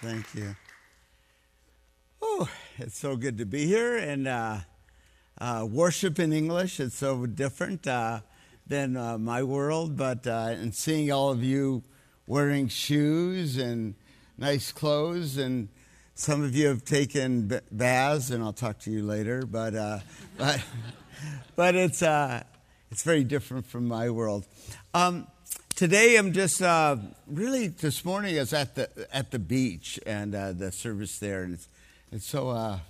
Thank you. Oh, it's so good to be here and uh, uh, worship in English. It's so different uh, than uh, my world, but uh, and seeing all of you wearing shoes and nice clothes, and some of you have taken baths, and I'll talk to you later. But uh, but but it's it's very different from my world. Um, today I'm just uh, really this morning I was at the at the beach and uh, the service there, and it's it's so uh,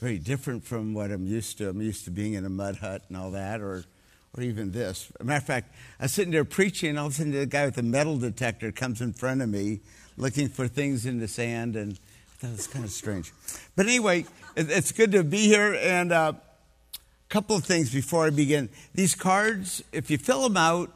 very different from what I'm used to. I'm used to being in a mud hut and all that, or or even this. Matter of fact, I was sitting there preaching, and all of a sudden the guy with the metal detector comes in front of me, looking for things in the sand, and that was kind of strange. But anyway, it's good to be here, and a uh, couple of things before I begin. These cards, if you fill them out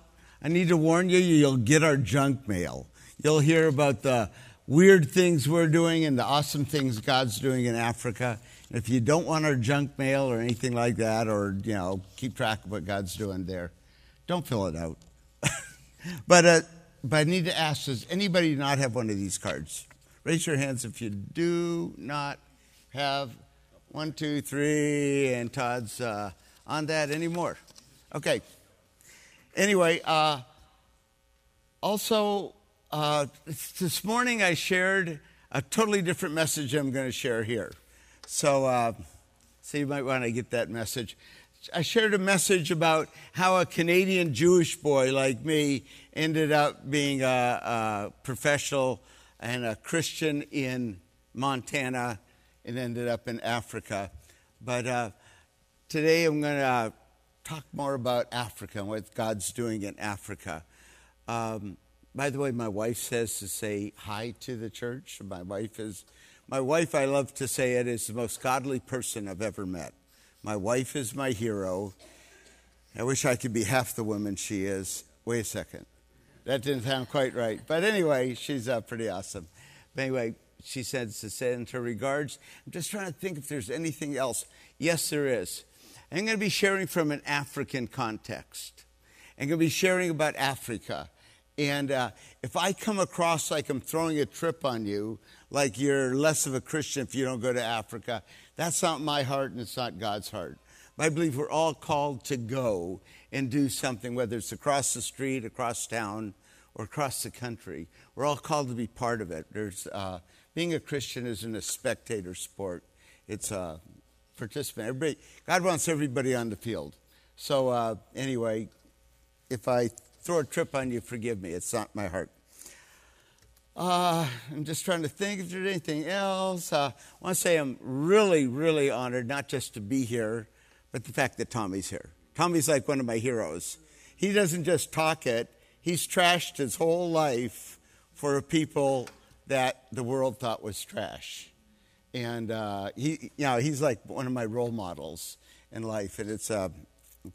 I need to warn you, you'll get our junk mail. You'll hear about the weird things we're doing and the awesome things God's doing in Africa. If you don't want our junk mail or anything like that, or, you know, keep track of what God's doing there, don't fill it out. but, uh, but I need to ask does anybody not have one of these cards? Raise your hands if you do not have one, two, three, and Todd's uh, on that anymore. Okay. Anyway, uh, also, uh, this morning I shared a totally different message I'm going to share here. So, uh, so you might want to get that message. I shared a message about how a Canadian Jewish boy like me ended up being a, a professional and a Christian in Montana and ended up in Africa. But uh, today I'm going to talk more about Africa and what God's doing in Africa. Um, by the way, my wife says to say hi to the church. My wife is, my wife, I love to say it, is the most godly person I've ever met. My wife is my hero. I wish I could be half the woman she is. Wait a second. That didn't sound quite right. But anyway, she's uh, pretty awesome. But anyway, she says to send her regards. I'm just trying to think if there's anything else. Yes, there is. I'm going to be sharing from an African context. I'm going to be sharing about Africa. And uh, if I come across like I'm throwing a trip on you, like you're less of a Christian if you don't go to Africa, that's not my heart and it's not God's heart. But I believe we're all called to go and do something, whether it's across the street, across town, or across the country. We're all called to be part of it. There's, uh, being a Christian isn't a spectator sport. It's a, participant. Everybody, God wants everybody on the field. So uh, anyway, if I throw a trip on you, forgive me. It's not my heart. Uh, I'm just trying to think if there's anything else. Uh, I want to say I'm really, really honored not just to be here, but the fact that Tommy's here. Tommy's like one of my heroes. He doesn't just talk it, he's trashed his whole life for people that the world thought was trash and uh, he, you know, he's like one of my role models in life, and it's uh,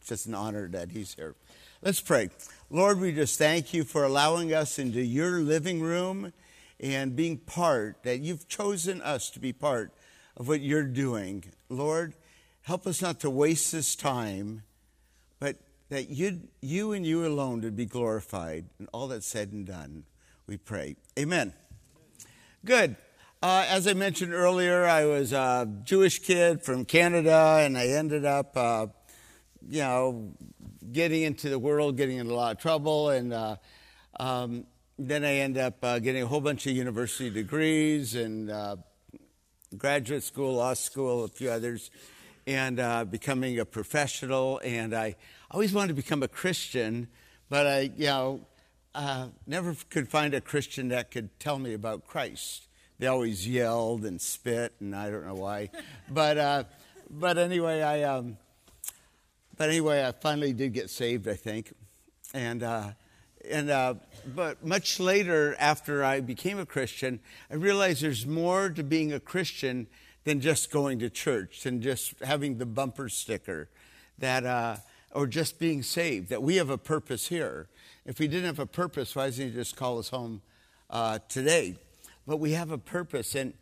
just an honor that he's here. Let's pray. Lord, we just thank you for allowing us into your living room and being part, that you've chosen us to be part of what you're doing. Lord, help us not to waste this time, but that you, you and you alone would be glorified and all that's said and done. We pray. Amen. Good. Uh, as I mentioned earlier, I was a Jewish kid from Canada, and I ended up, uh, you know, getting into the world, getting in a lot of trouble, and uh, um, then I ended up uh, getting a whole bunch of university degrees and uh, graduate school, law school, a few others, and uh, becoming a professional. And I always wanted to become a Christian, but I, you know, never could find a Christian that could tell me about Christ they always yelled and spit, and I don't know why. but uh, but anyway, I um, but anyway, I finally did get saved, I think, and uh, and uh, but much later, after I became a Christian, I realized there's more to being a Christian than just going to church, and just having the bumper sticker, that uh, or just being saved. That we have a purpose here. If we didn't have a purpose, why doesn't He just call us home uh, today? But we have a purpose. And,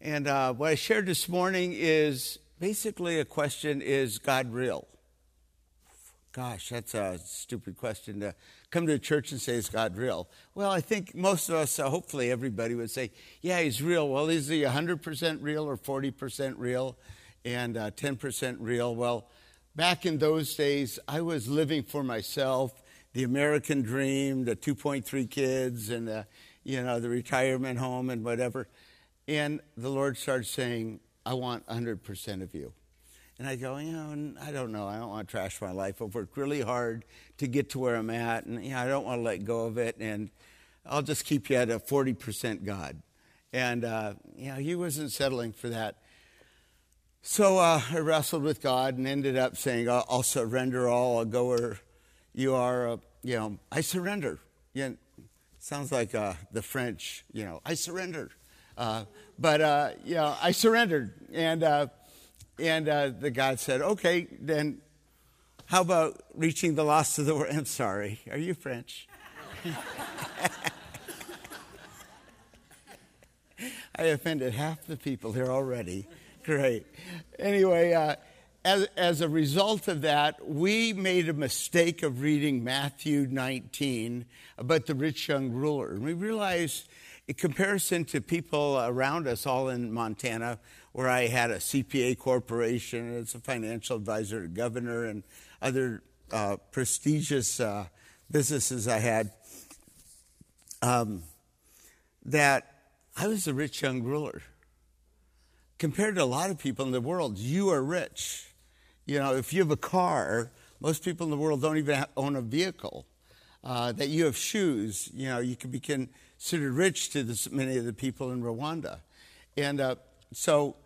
and uh, what I shared this morning is basically a question Is God real? Gosh, that's a stupid question to come to a church and say, Is God real? Well, I think most of us, uh, hopefully everybody would say, Yeah, he's real. Well, is he 100% real or 40% real and uh, 10% real? Well, back in those days, I was living for myself, the American dream, the 2.3 kids, and the, you know, the retirement home and whatever. And the Lord starts saying, I want 100% of you. And I go, you know, I don't know. I don't want to trash my life. I've worked really hard to get to where I'm at, and you know, I don't want to let go of it. And I'll just keep you at a 40% God. And, uh, you know, he wasn't settling for that. So uh, I wrestled with God and ended up saying, I'll, I'll surrender all. I'll go where you are. Uh, you know, I surrender. You know, sounds like uh, the French, you know, I surrender. Uh, but, uh, you know, I surrendered. And, uh, and uh, the God said, okay, then how about reaching the lost of the world? I'm sorry. Are you French? I offended half the people here already. Great. Anyway, uh, as, as a result of that, we made a mistake of reading Matthew 19 about the rich young ruler. And we realized, in comparison to people around us, all in Montana, where I had a CPA corporation as a financial advisor to governor and other uh, prestigious uh, businesses I had, um, that I was a rich young ruler. Compared to a lot of people in the world, you are rich. You know, if you have a car, most people in the world don't even own a vehicle. Uh, that you have shoes, you know, you can be considered rich to this, many of the people in Rwanda. And uh, so,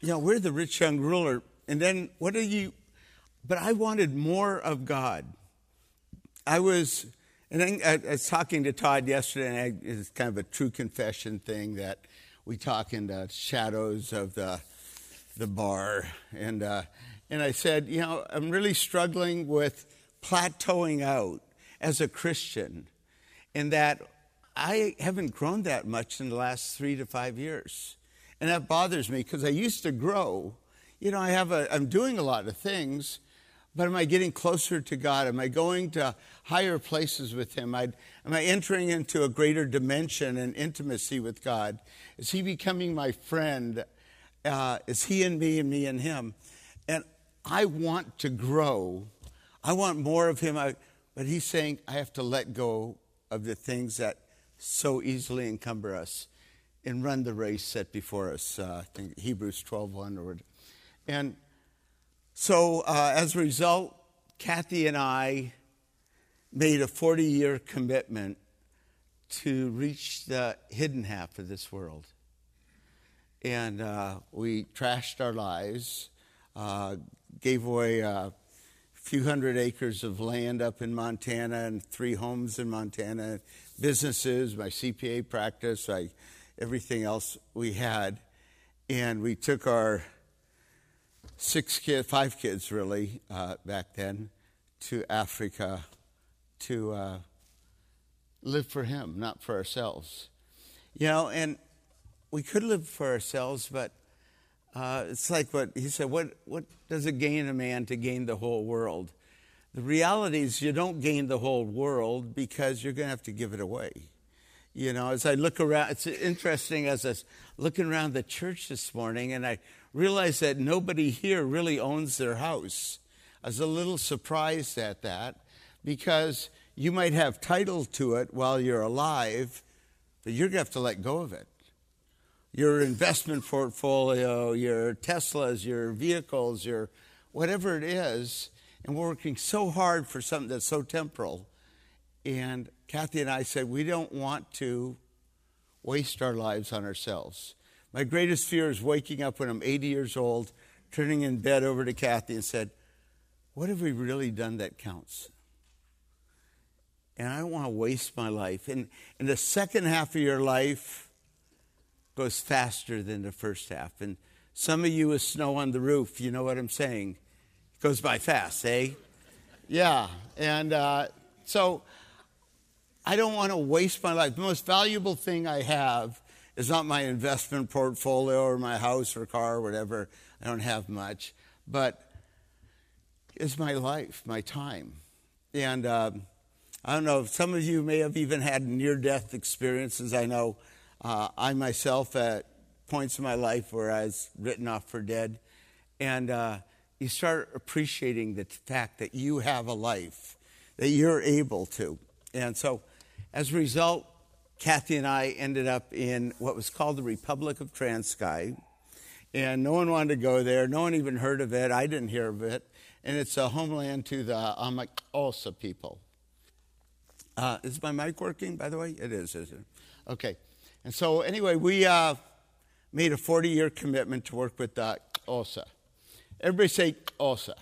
you know, we're the rich young ruler. And then what are you? But I wanted more of God. I was, and I, I was talking to Todd yesterday, and I, it's kind of a true confession thing that we talk in the shadows of the the bar, and uh, and I said, you know, I'm really struggling with plateauing out as a Christian, in that I haven't grown that much in the last three to five years. And that bothers me because I used to grow. You know, I have a, I'm doing a lot of things, but am I getting closer to God? Am I going to higher places with Him? am I entering into a greater dimension and intimacy with God? Is He becoming my friend? Uh, is He in me and me in Him? And I want to grow. I want more of Him. I, but He's saying I have to let go of the things that so easily encumber us and run the race set before us. Uh, I think Hebrews 12:1 or and so uh, as a result, Kathy and I made a 40-year commitment to reach the hidden half of this world, and uh, we trashed our lives, uh, gave away a few hundred acres of land up in Montana and three homes in Montana, businesses, my CPA practice. I everything else we had. And we took our six kids, five kids really, uh, back then, to Africa to uh, live for Him, not for ourselves. You know, and we could live for ourselves, but uh, it's like what he said what, what does it gain a man to gain the whole world? The reality is, you don't gain the whole world because you're going to have to give it away. You know, as I look around, it's interesting as I was looking around the church this morning and I realized that nobody here really owns their house. I was a little surprised at that because you might have title to it while you're alive, but you're going to have to let go of it. Your investment portfolio, your Teslas, your vehicles, your whatever it is, and we're working so hard for something that's so temporal. And Kathy and I said, we don't want to waste our lives on ourselves. My greatest fear is waking up when I'm 80 years old, turning in bed over to Kathy and said, What have we really done that counts? And I don't want to waste my life. And, in the second half of your life goes faster than the first half. And some of you with snow on the roof, you know what I'm saying. It goes by fast, eh? Yeah. And uh, so I don't want to waste my life. The most valuable thing I have is not my investment portfolio or my house or car or whatever. I don't have much, but it's my life, my time. And uh, I don't know, some of you may have even had near death experiences. I know uh, I myself, at points in my life where I was written off for dead, and uh, you start appreciating the fact that you have a life, that you're able to. And so, as a result, Kathy and I ended up in what was called the Republic of Transkei. And no one wanted to go there. No one even heard of it. I didn't hear of it. And it's a homeland to the AmaXhosa people. Uh, is my mic working, by the way? It is, is it? Okay. And so, anyway, we uh, made a 40 year commitment to work with the Xhosa. Everybody say Xhosa.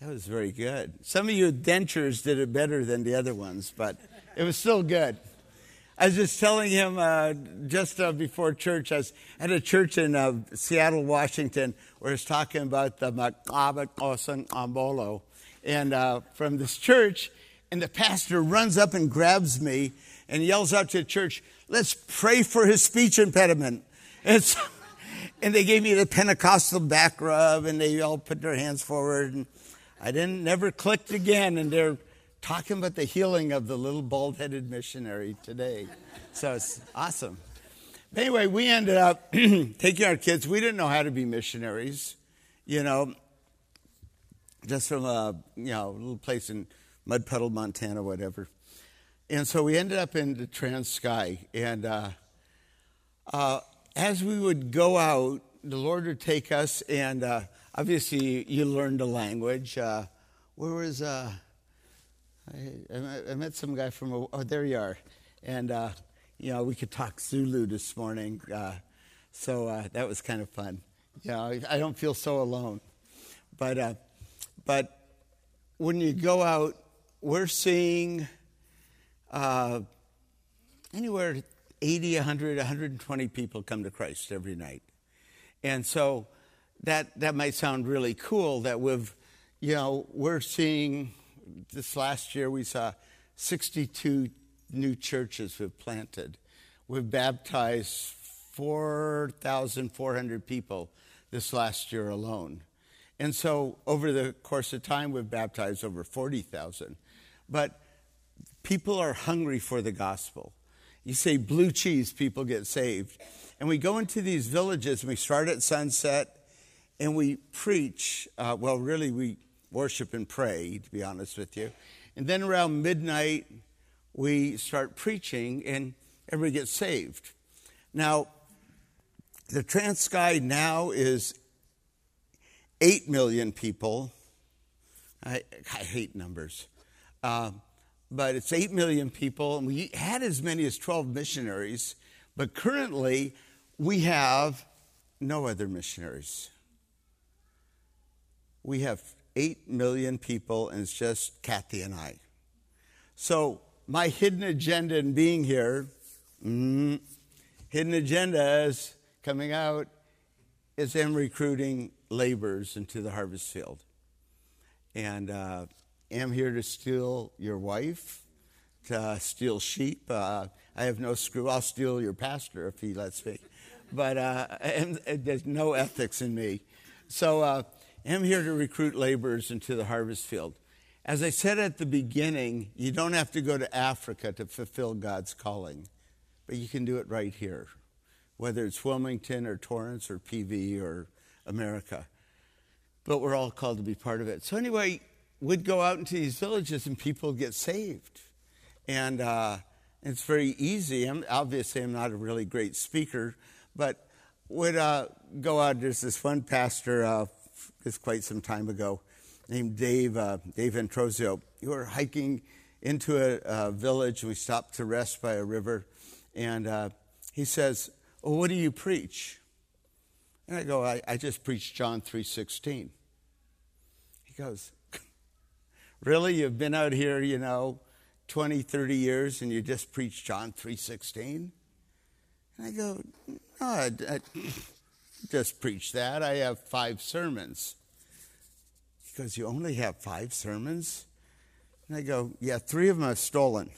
That was very good. Some of you dentures did it better than the other ones, but it was still good. I was just telling him uh, just uh, before church, I was at a church in uh, Seattle, Washington, where I was talking about the Makabat Osan Ambolo. And uh, from this church, and the pastor runs up and grabs me and yells out to the church, Let's pray for his speech impediment. And, so, and they gave me the Pentecostal back rub, and they all put their hands forward. And I didn't never clicked again, and they're talking about the healing of the little bald headed missionary today. So it's awesome. But anyway, we ended up taking our kids. We didn't know how to be missionaries, you know, just from a you know little place in Mud Puddle, Montana, whatever. And so we ended up in the Transkei. And uh, uh, as we would go out, the Lord would take us, and uh, obviously you learned the language. Uh, where was uh, I, I, met some guy from, oh, there you are. And, uh, you know, we could talk Zulu this morning. So that was kind of fun. You know, I, don't feel so alone. But, but when you go out, we're seeing uh, anywhere 80, 100, 120 people come to Christ every night. And so that, that might sound really cool that we've, you know, we're seeing this last year we saw 62 new churches we've planted. We've baptized 4,400 people this last year alone. And so over the course of time, we've baptized over 40,000. But people are hungry for the gospel. You say blue cheese, people get saved. And we go into these villages and we start at sunset and we preach. Uh, well, really, we worship and pray, to be honest with you. And then around midnight, we start preaching and everybody gets saved. Now, the Transkei now is 8 million people. I, I hate numbers. Uh, but it's 8 million people, and we had as many as 12 missionaries, but currently we have no other missionaries. We have 8 million people, and it's just Kathy and I. So, my hidden agenda in being here, mm, hidden agenda is coming out, is I'm recruiting laborers into the harvest field. And uh, am here to steal your wife, to steal sheep. Uh, I have no screw. I'll steal your pastor if he lets me. But uh, and there's no ethics in me. So, uh, am here to recruit laborers into the harvest field. As I said at the beginning, you don't have to go to Africa to fulfill God's calling, but you can do it right here, whether it's Wilmington or Torrance or PV or America. But we're all called to be part of it. So, anyway, we'd go out into these villages and people get saved. And uh, it's very easy. I'm, obviously, I'm not a really great speaker, but would uh, go out. There's this one pastor uh, quite some time ago named Dave, uh, Dave Antrosio. We were hiking into a, a, village. We stopped to rest by a river. And uh, he says, well, what do you preach? And I go, I, I just preach John 3.16. He goes, really? You've been out here, you know, 20, 30 years and you just preach John 3.16? And I go, no, I, I just preach that. I have five sermons. He goes, You only have five sermons? And I go, Yeah, three of them are stolen.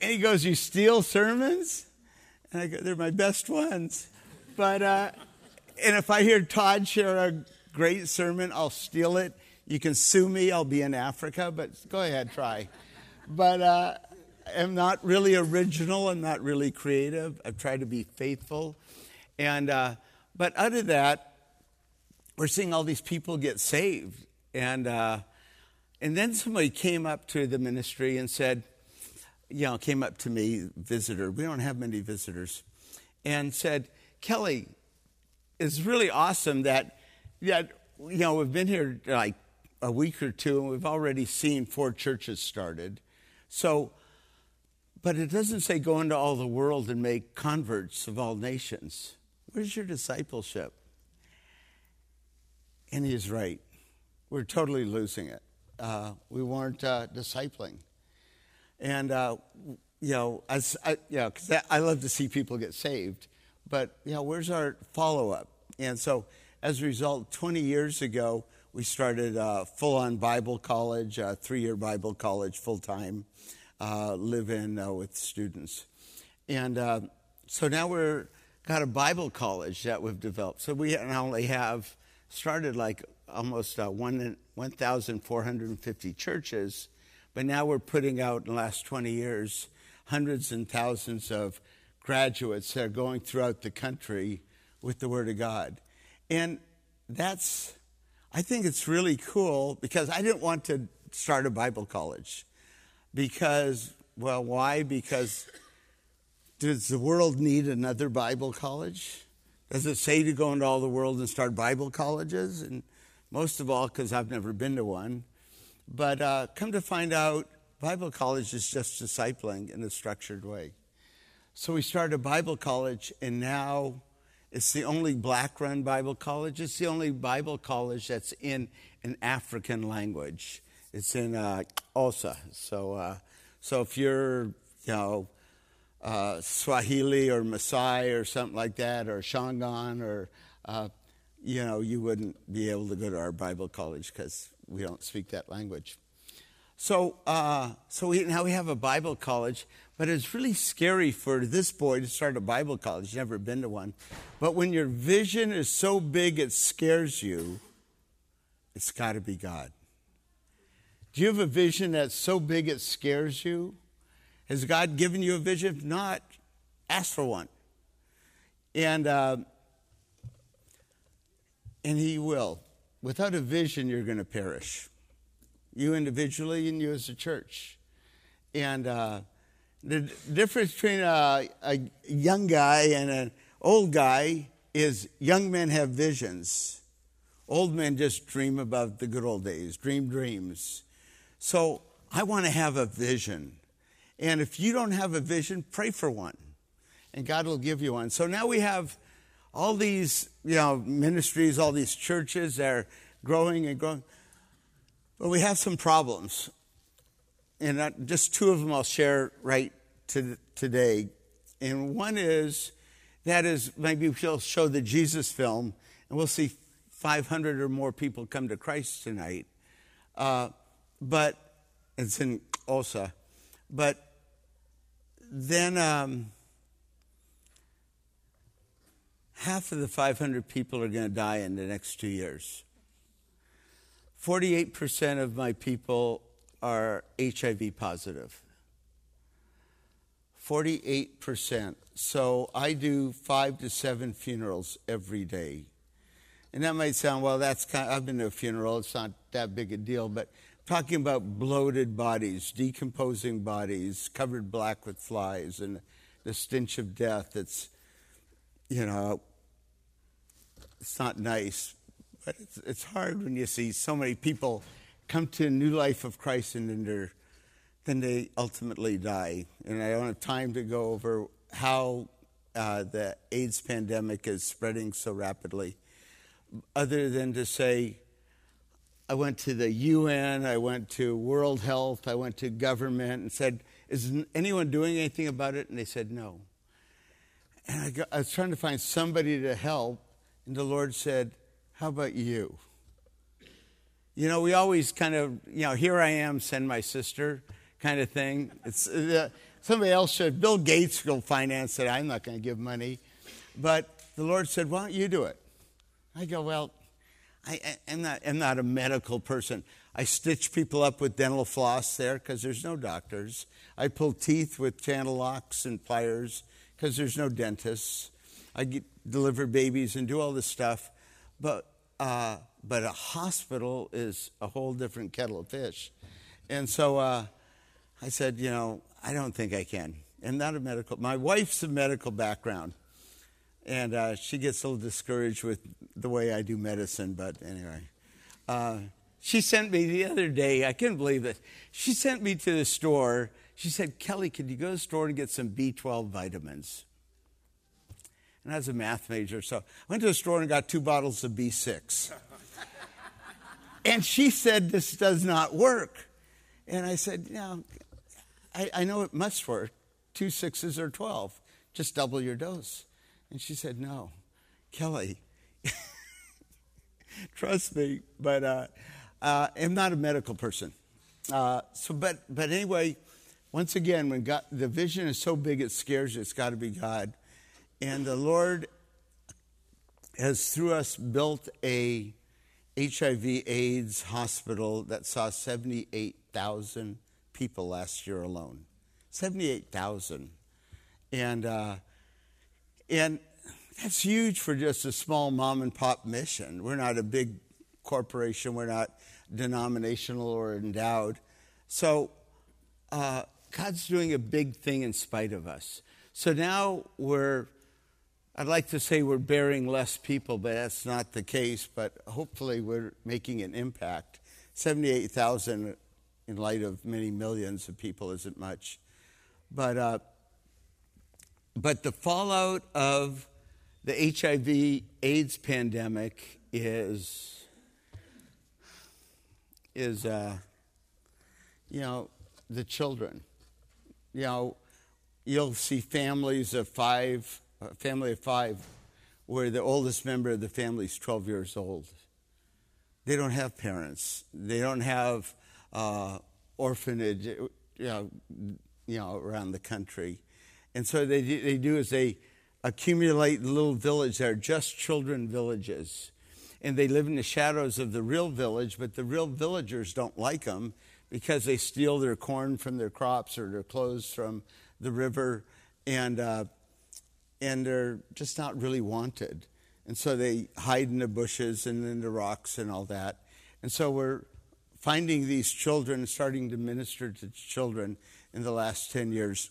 And he goes, You steal sermons? And I go, They're my best ones. But, uh, and if I hear Todd share a great sermon, I'll steal it. You can sue me, I'll be in Africa, but go ahead, try. But uh, I'm not really original, I'm not really creative. I've tried to be faithful. And, uh, but out of that, we're seeing all these people get saved. And, uh, and then somebody came up to the ministry and said, you know, came up to me, visitor, we don't have many visitors, and said, Kelly, it's really awesome that, that you know, we've been here like a week or two and we've already seen four churches started. So, but it doesn't say go into all the world and make converts of all nations. Where's your discipleship? And he's right. We're totally losing it. Uh, we weren't uh, discipling. And, uh, you know, as I, you know, cause I love to see people get saved, but, you know, where's our follow up? And so, as a result, 20 years ago, we started a full on Bible college, a three year Bible college, full time, uh, live in uh, with students. And uh, so now we're got a Bible college that we've developed. So we not only have started like almost uh, 1,450 churches, but now we're putting out in the last 20 years hundreds and thousands of graduates that are going throughout the country with the Word of God. And that's, I think it's really cool because I didn't want to start a Bible college. Because, well, why? Because does the world need another Bible college? Does it say to go into all the world and start Bible colleges? And most of all, because I've never been to one. But uh, come to find out, Bible college is just discipling in a structured way. So we started a Bible college, and now it's the only black run Bible college. It's the only Bible college that's in an African language. It's in uh, Xhosa. So, uh, so if you're, you know, uh, Swahili or Maasai or something like that, or Shangaan, or, uh, you know, you wouldn't be able to go to our Bible college because we don't speak that language. So, uh, so we, now we have a Bible college, but it's really scary for this boy to start a Bible college. He's never been to one. But when your vision is so big it scares you, it's got to be God. Do you have a vision that's so big it scares you? Has God given you a vision? If not, ask for one. And, uh, and He will. Without a vision, you're going to perish. You individually and you as a church. And uh, the difference between a, a young guy and an old guy is young men have visions. Old men just dream about the good old days, dream dreams. So I want to have a vision. And if you don't have a vision, pray for one. And God will give you one. So now we have all these, you know, ministries, all these churches that are growing and growing. But we have some problems and just two of them I'll share right to, today. And one is that is maybe we'll show the Jesus film, and we'll see 500 or more people come to Christ tonight. Uh, but it's in Xhosa. But then um, half of the 500 people are going to die in the next two years. 48% of my people are HIV positive. 48%. So I do five to seven funerals every day. And that might sound, well, that's kind of, I've been to a funeral, it's not that big a deal, but talking about bloated bodies, decomposing bodies, covered black with flies, and the stench of death, it's, you know, it's not nice, but it's, it's hard when you see so many people come to a new life of Christ and then, then they ultimately die. And I don't have time to go over how uh, the AIDS pandemic is spreading so rapidly, other than to say, I went to the UN, I went to World Health, I went to government and said, Is anyone doing anything about it? And they said, No. And I, got, I was trying to find somebody to help, and the Lord said, How about you? You know, we always kind of, you know, here I am, send my sister kind of thing. It's uh, somebody else should. Bill Gates will finance it. I'm not going to give money. But the Lord said, why don't you do it? I go, well, I, am not, I'm not a medical person. I stitch people up with dental floss there because there's no doctors. I pull teeth with channel locks and pliers because there's no dentists. I get, deliver babies and do all this stuff. But, uh, but a hospital is a whole different kettle of fish. And so uh, I said, you know, I don't think I can. I'm not a medical, my wife's a medical background. And uh, she gets a little discouraged with the way I do medicine, but anyway. Uh, she sent me the other day, I couldn't believe it. She sent me to the store. She said, Kelly, could you go to the store and get some B12 vitamins? And I was a math major, so I went to the store and got two bottles of B6. and she said, This does not work. And I said, Yeah, I, I know it must work. Two sixes or 12. Just double your dose. And she said, No, Kelly, trust me, but uh, uh, I'm not a medical person. Uh, so, but, but anyway, once again, when God, the vision is so big it scares you, it's got to be God. And the Lord has, through us, built a HIV AIDS hospital that saw 78,000 people last year alone. 78,000. And, uh, and that's huge for just a small mom and pop mission. We're not a big corporation, we're not denominational or endowed. So uh, God's doing a big thing in spite of us. So now we're, I'd like to say we're bearing less people, but that's not the case. But hopefully we're making an impact. 78,000 in light of many millions of people isn't much. But, uh, but the fallout of the HIV AIDS pandemic is, is uh, you know, the children. You know, you'll see families of five, a family of five, where the oldest member of the family is 12 years old. They don't have parents. They don't have uh, orphanage, you know, you know, around the country. And so they, they do is they accumulate little villages that are just children villages. And they live in the shadows of the real village, but the real villagers don't like them because they steal their corn from their crops or their clothes from the river, and, uh, and they're just not really wanted. And so they hide in the bushes and in the rocks and all that. And so we're finding these children, starting to minister to children in the last 10 years.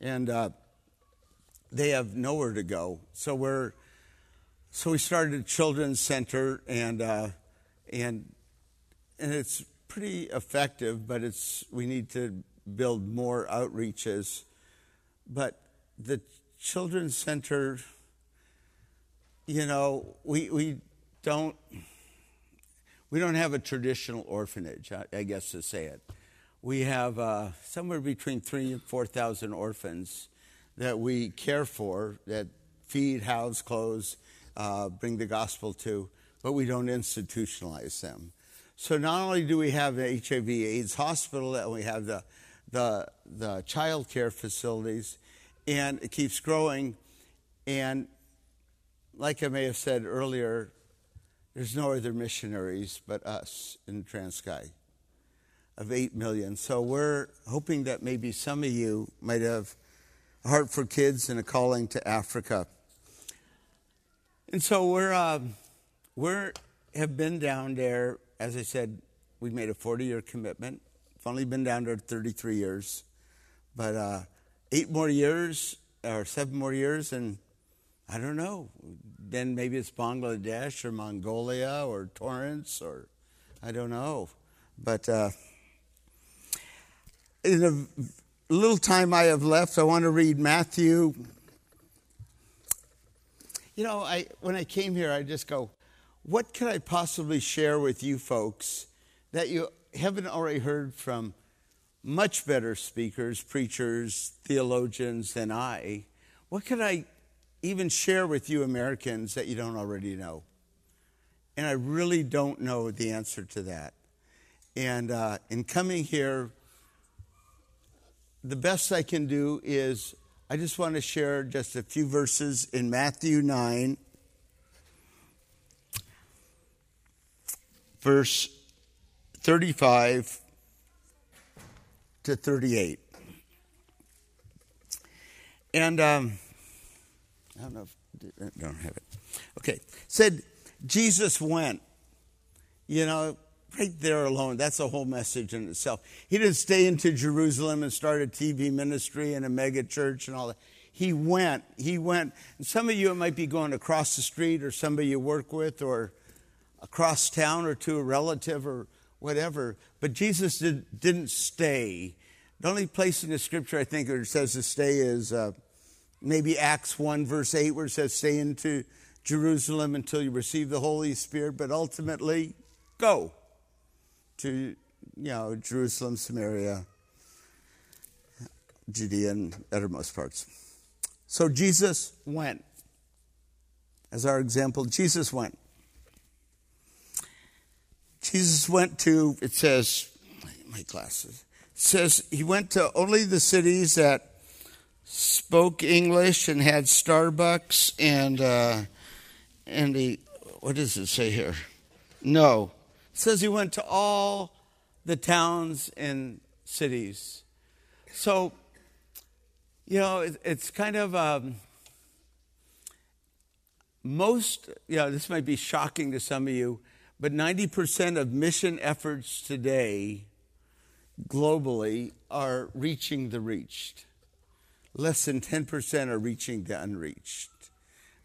And uh, they have nowhere to go. So we're so we started a children's center, and uh, and and it's pretty effective, but it's we need to build more outreaches. But the children's center, you know, we we don't we don't have a traditional orphanage, I, I guess to say it. We have uh, somewhere between three and four thousand orphans that we care for, that feed, house, clothes, uh, bring the gospel to, but we don't institutionalize them. So not only do we have the HIV/AIDS hospital, and we have the the the child care facilities, and it keeps growing. And like I may have said earlier, there's no other missionaries but us in Transkei of 8 million. So we're hoping that maybe some of you might have a heart for kids and a calling to Africa. And so we're, uh, we're have been down there, as I said, we made a 40 year commitment. I've only been down there 33 years, but uh, eight more years or seven more years, and I don't know. Then maybe it's Bangladesh or Mongolia or Torrance or I don't know. But uh, in a little time I have left, I want to read Matthew. You know, I, when I came here, I just go, what could I possibly share with you folks that you haven't already heard from much better speakers, preachers, theologians than I? What could I even share with you Americans that you don't already know? And I really don't know the answer to that. And uh, in coming here, the best I can do is I just want to share just a few verses in Matthew 9. verse 35 to 38. And um, I don't know if I don't have it. Okay. Said Jesus went. You know, right there alone, that's a whole message in itself. He didn't stay into Jerusalem and start a TV ministry and a mega church and all that. He went. He went. And some of you, it might be going across the street or somebody you work with or across town or to a relative or whatever. But Jesus did, didn't stay. The only place in the scripture I think where it says to stay is uh, maybe Acts 1, verse 8, where it says, Stay into Jerusalem until you receive the Holy Spirit, but ultimately go to you know Jerusalem, Samaria, Judea, and uttermost parts. So Jesus went. As our example, Jesus went. Jesus went to, it says, my glasses, it says he went to only the cities that spoke English and had Starbucks and, uh, and the, what does it say here? No. It says he went to all the towns and cities. So, you know, it's kind of um, most, you know, this might be shocking to some of you, but 90% of mission efforts today globally are reaching the reached. Less than 10% are reaching the unreached.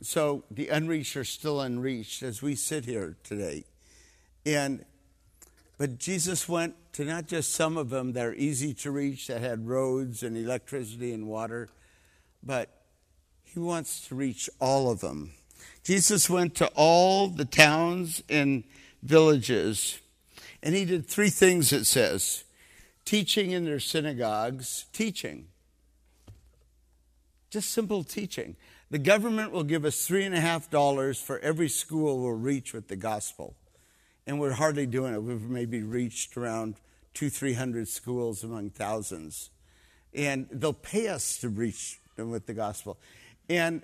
So the unreached are still unreached as we sit here today. And but Jesus went to not just some of them that are easy to reach that had roads and electricity and water, but he wants to reach all of them. Jesus went to all the towns and villages. And he did three things, it says teaching in their synagogues, teaching. Just simple teaching. The government will give us three and a half dollars for every school we'll reach with the gospel. And we're hardly doing it. We've maybe reached around two, three hundred schools among thousands. And they'll pay us to reach them with the gospel. And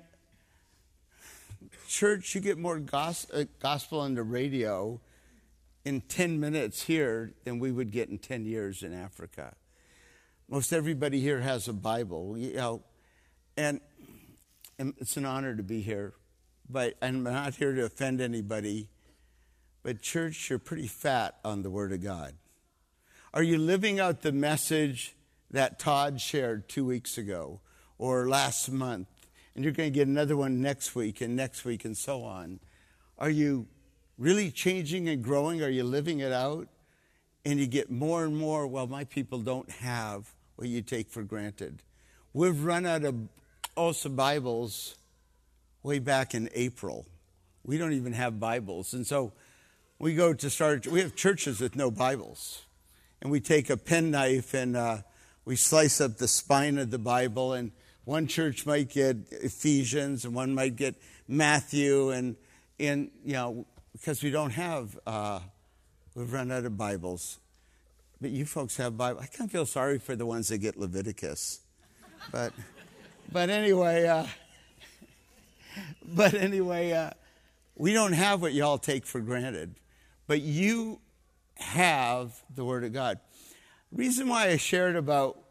church, you get more uh, gospel on the radio in 10 minutes here than we would get in 10 years in Africa. Most everybody here has a Bible, you know, and, and it's an honor to be here. But I'm not here to offend anybody. But, church, you're pretty fat on the Word of God. Are you living out the message that Todd shared two weeks ago or last month? And you're going to get another one next week and next week and so on. Are you really changing and growing? Are you living it out? And you get more and more, well, my people don't have what you take for granted. We've run out of also Bibles way back in April. We don't even have Bibles. And so we go to start, we have churches with no Bibles. And we take a penknife and uh, we slice up the spine of the Bible. And one church might get Ephesians and one might get Matthew. And, and you know, because we don't have, uh, we've run out of Bibles. But you folks have Bible. I kind of feel sorry for the ones that get Leviticus. But, but anyway, uh, but anyway, uh, we don't have what y'all take for granted. But you have the Word of God. reason why I shared about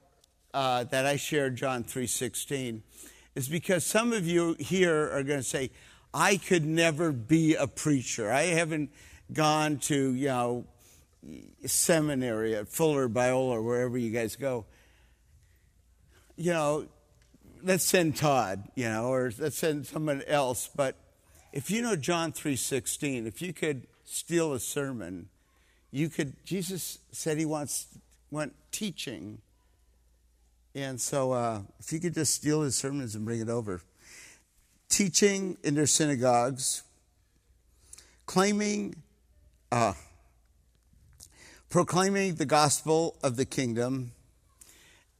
uh, that I shared John 3.16 is because some of you here are going to say, I could never be a preacher. I haven't gone to, you know, seminary at Fuller, Biola, wherever you guys go. You know, let's send Todd, you know, or let's send someone else. But if you know John 3.16, if you could steal a sermon, you could, Jesus said he wants, want teaching. And so uh, if you could just steal his sermons and bring it over teaching in their synagogues, claiming, uh, proclaiming the gospel of the kingdom,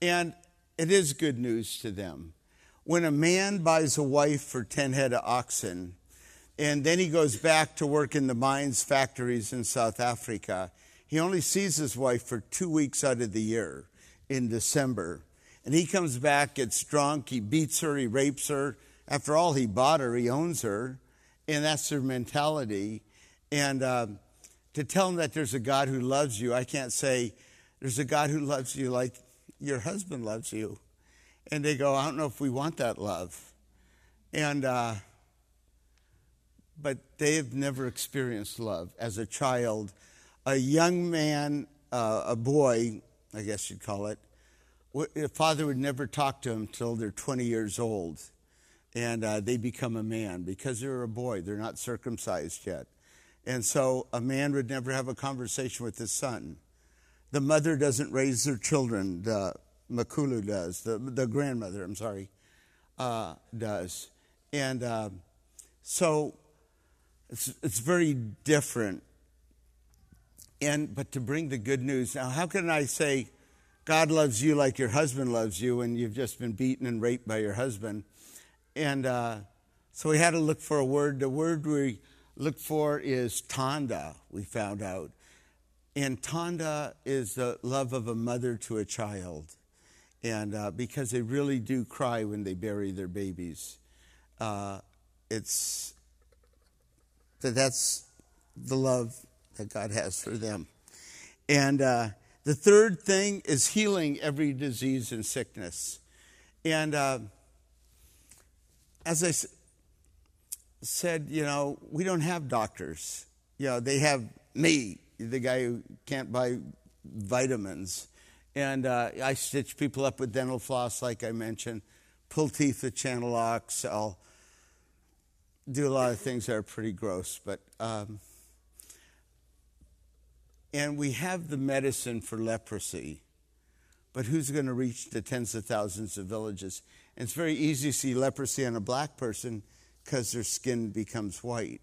and it is good news to them. When a man buys a wife for 10 head of oxen, and then he goes back to work in the mines factories in South Africa, he only sees his wife for two weeks out of the year in December. And he comes back, gets drunk, he beats her, he rapes her, after all, he bought her, he owns her, and that's their mentality. And uh, to tell them that there's a God who loves you, I can't say, there's a God who loves you like your husband loves you. And they go, I don't know if we want that love. And, uh, but they have never experienced love. As a child, a young man, uh, a boy, I guess you'd call it, father would never talk to them until they're 20 years old. And uh, they become a man because they're a boy, they're not circumcised yet. And so a man would never have a conversation with his son. The mother doesn't raise their children, the Makulu does, the, the grandmother, I'm sorry, uh, does. And uh, so it's, it's very different. And, but to bring the good news, now how can I say God loves you like your husband loves you and you've just been beaten and raped by your husband? And uh, so we had to look for a word. The word we looked for is tanda, we found out. And tanda is the love of a mother to a child. And uh, because they really do cry when they bury their babies. Uh, it's that that's the love that God has for them. And uh, the third thing is healing every disease and sickness. And uh, as I said, you know, we don't have doctors. You know, they have me, the guy who can't buy vitamins. And uh, I stitch people up with dental floss, like I mentioned, pull teeth with channel locks. I'll do a lot of things that are pretty gross, but. Um, and we have the medicine for leprosy, but who's going to reach the tens of thousands of villages? And it's very easy to see leprosy on a black person because their skin becomes white.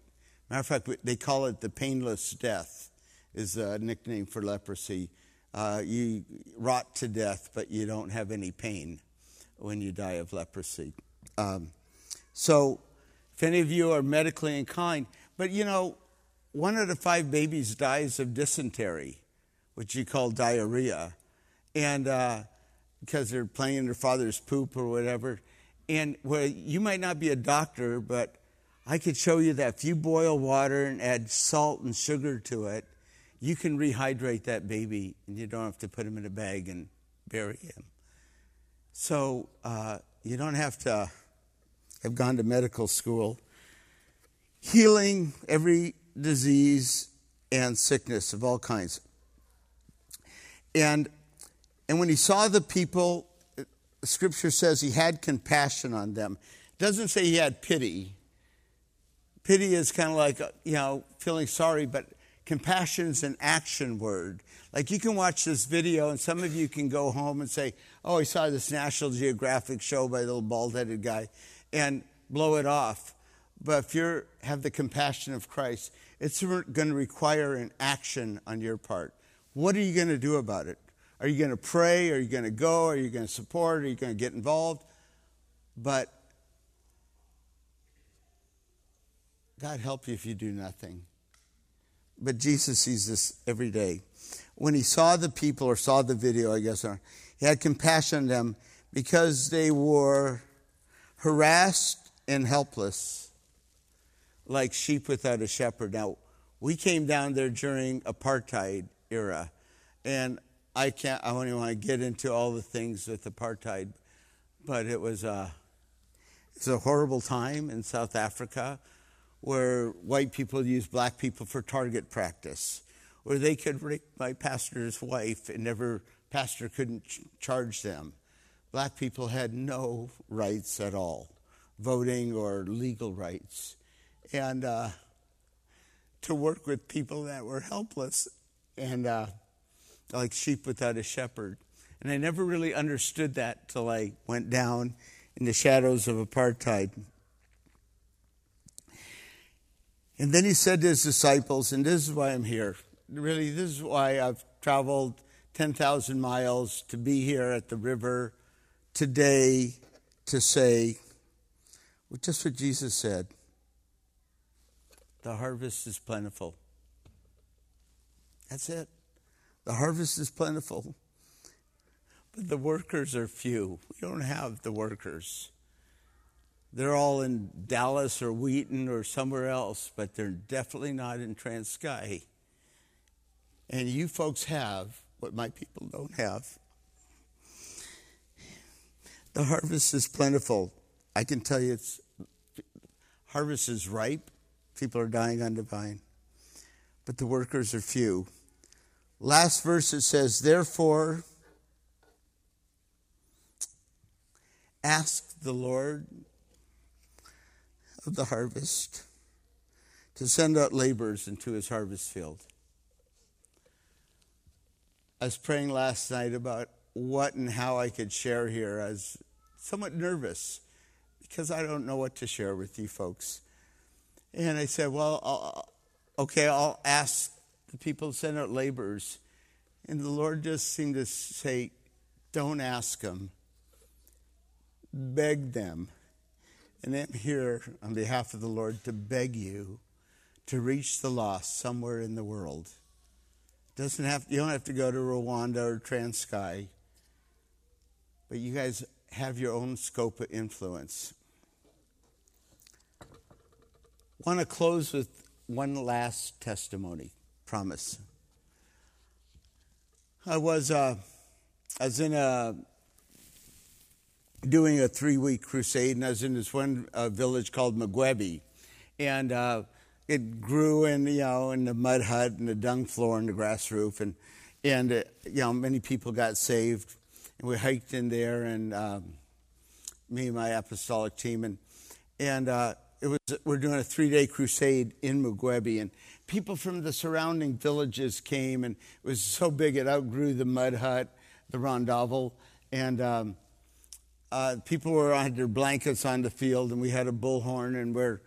Matter of fact, they call it the painless death, is a nickname for leprosy. Uh, you rot to death, but you don't have any pain when you die of leprosy. Um, so, if any of you are medically inclined, but you know, one out of five babies dies of dysentery, which you call diarrhea, and uh, because they're playing in their father's poop or whatever. And well, you might not be a doctor, but I could show you that if you boil water and add salt and sugar to it, you can rehydrate that baby, and you don't have to put him in a bag and bury him. So uh, you don't have to have gone to medical school. Healing every disease and sickness of all kinds. And, and when he saw the people, scripture says he had compassion on them. It doesn't say he had pity. Pity is kind of like, you know, feeling sorry, but compassion is an action word. Like you can watch this video, and some of you can go home and say, Oh, I saw this National Geographic show by the little bald headed guy, and blow it off. But if you have the compassion of Christ, it's going to require an action on your part. What are you going to do about it? Are you going to pray? Are you going to go? Are you going to support? Are you going to get involved? But God help you if you do nothing. But Jesus sees this every day. When he saw the people or saw the video, I guess, uh, he had compassion on them because they were harassed and helpless like sheep without a shepherd. Now, we came down there during apartheid era, and I can't. I don't even want to get into all the things with apartheid, but it was uh, a it's a horrible time in South Africa, where white people used black people for target practice, where they could rape my pastor's wife and never pastor couldn't ch- charge them. Black people had no rights at all, voting or legal rights and uh, to work with people that were helpless and uh, like sheep without a shepherd. And I never really understood that till I went down in the shadows of apartheid. And then he said to his disciples, and this is why I'm here. Really, this is why I've traveled 10,000 miles to be here at the river today to say just what Jesus said. The harvest is plentiful. That's it. The harvest is plentiful. But the workers are few. We don't have the workers. They're all in Dallas or Wheaton or somewhere else, but they're definitely not in Transkei. And you folks have what my people don't have. The harvest is plentiful. I can tell you it's harvest is ripe. People are dying on the vine. But the workers are few. Last verse it says, Therefore, ask the Lord of the harvest to send out laborers into his harvest field. I was praying last night about what and how I could share here. I was somewhat nervous because I don't know what to share with you folks. And I said, Well, I'll, okay, I'll ask the people to send out laborers. And the Lord just seemed to say, Don't ask them, beg them. And I'm here on behalf of the Lord to beg you to reach the lost somewhere in the world. Doesn't have you don't have to go to Rwanda or Transkei, but you guys have your own scope of influence. Want to close with one last testimony, promise. I was uh, I was in a doing a three week crusade, and I was in this one uh, village called Magwebi, and uh, it grew in you know in the mud hut and the dung floor and the grass roof, and and uh, you know many people got saved, and we hiked in there, and um, me and my apostolic team, and and uh, it was we're doing a three day crusade in Magwebi, and people from the surrounding villages came, and it was so big it outgrew the mud hut, the rondavel, and um, uh, people were on their blankets on the field, and we had a bullhorn, and we're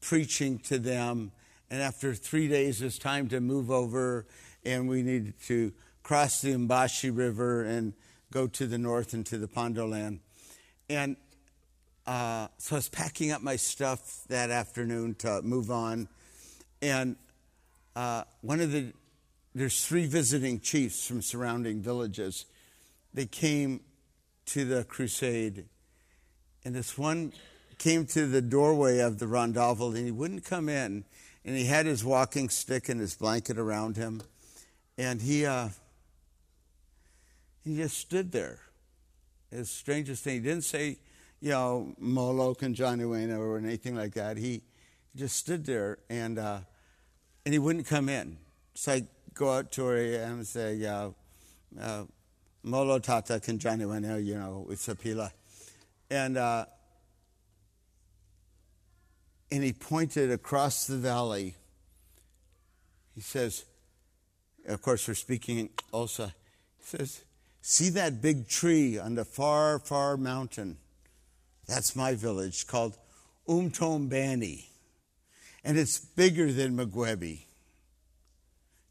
preaching to them. And after three days, it's time to move over, and we needed to cross the Mbashe River and go to the north into the Pondoland. And uh, so I was packing up my stuff that afternoon to move on. And uh, one of the, there's three visiting chiefs from surrounding villages. They came to the crusade. And this one came to the doorway of the rondavel and he wouldn't come in. And he had his walking stick and his blanket around him. And he, uh, he just stood there. His strangest thing. He didn't say, you know, Molo Conjanuena or anything like that. He just stood there and, uh, and he wouldn't come in. So I go out to him and say, uh, uh, Molo Tata Kanjaniwana, you know, with Sapila. And, uh, and he pointed across the valley. He says, of course, we're speaking also. He says, See that big tree on the far, far mountain? That's my village called Umtombani. And it's bigger than Magwebi.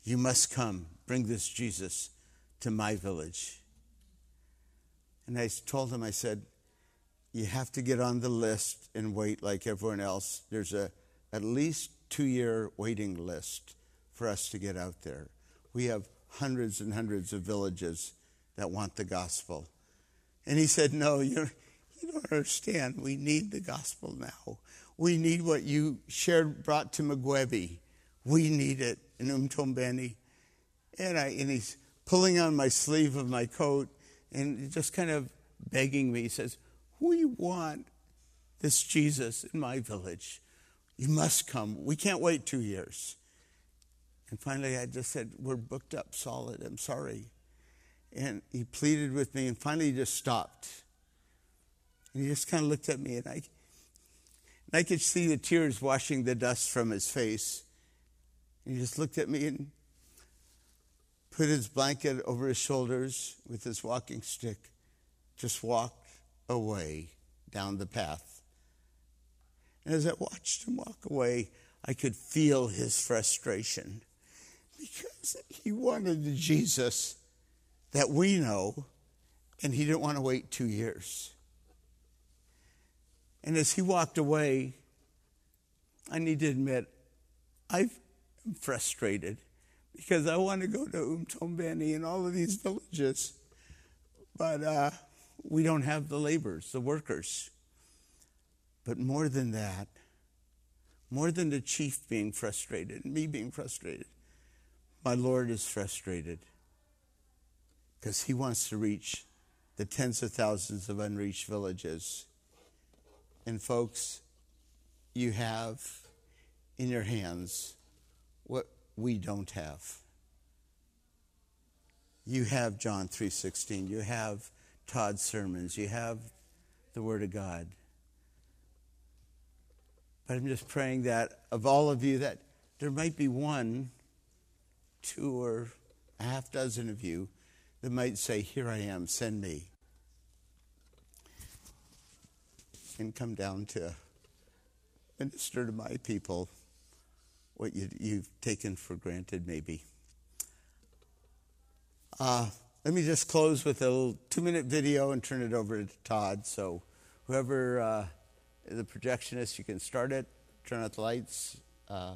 You must come, bring this Jesus to my village. And I told him, I said, you have to get on the list and wait like everyone else. There's a at least two year waiting list for us to get out there. We have hundreds and hundreds of villages that want the gospel. And he said, No, you you don't understand. We need the gospel now. We need what you shared, brought to Magwebi. We need it in Umtombeni. And, I, and he's pulling on my sleeve of my coat and just kind of begging me. He says, We want this Jesus in my village. You must come. We can't wait two years. And finally, I just said, We're booked up solid. I'm sorry. And he pleaded with me, and finally, just stopped. And he just kind of looked at me, and I, and I could see the tears washing the dust from his face. And he just looked at me and put his blanket over his shoulders with his walking stick, just walked away down the path. And as I watched him walk away, I could feel his frustration because he wanted the Jesus that we know, and he didn't want to wait two years. And as he walked away, I need to admit, I'm frustrated because I want to go to Umtombeni and all of these villages, but uh, we don't have the laborers, the workers. But more than that, more than the chief being frustrated me being frustrated, My Lord is frustrated because he wants to reach the tens of thousands of unreached villages. And, folks, you have in your hands what we don't have. You have John 3:16. You have Todd's sermons. You have the word of God. But I'm just praying that of all of you that there might be one, two or a half dozen of you that might say, Here I am, send me. And come down to minister to my people what you, you've taken for granted, maybe. Uh, let me just close with a little two minute video and turn it over to Todd. So, whoever uh, the projectionist, you can start it, turn out the lights. Uh,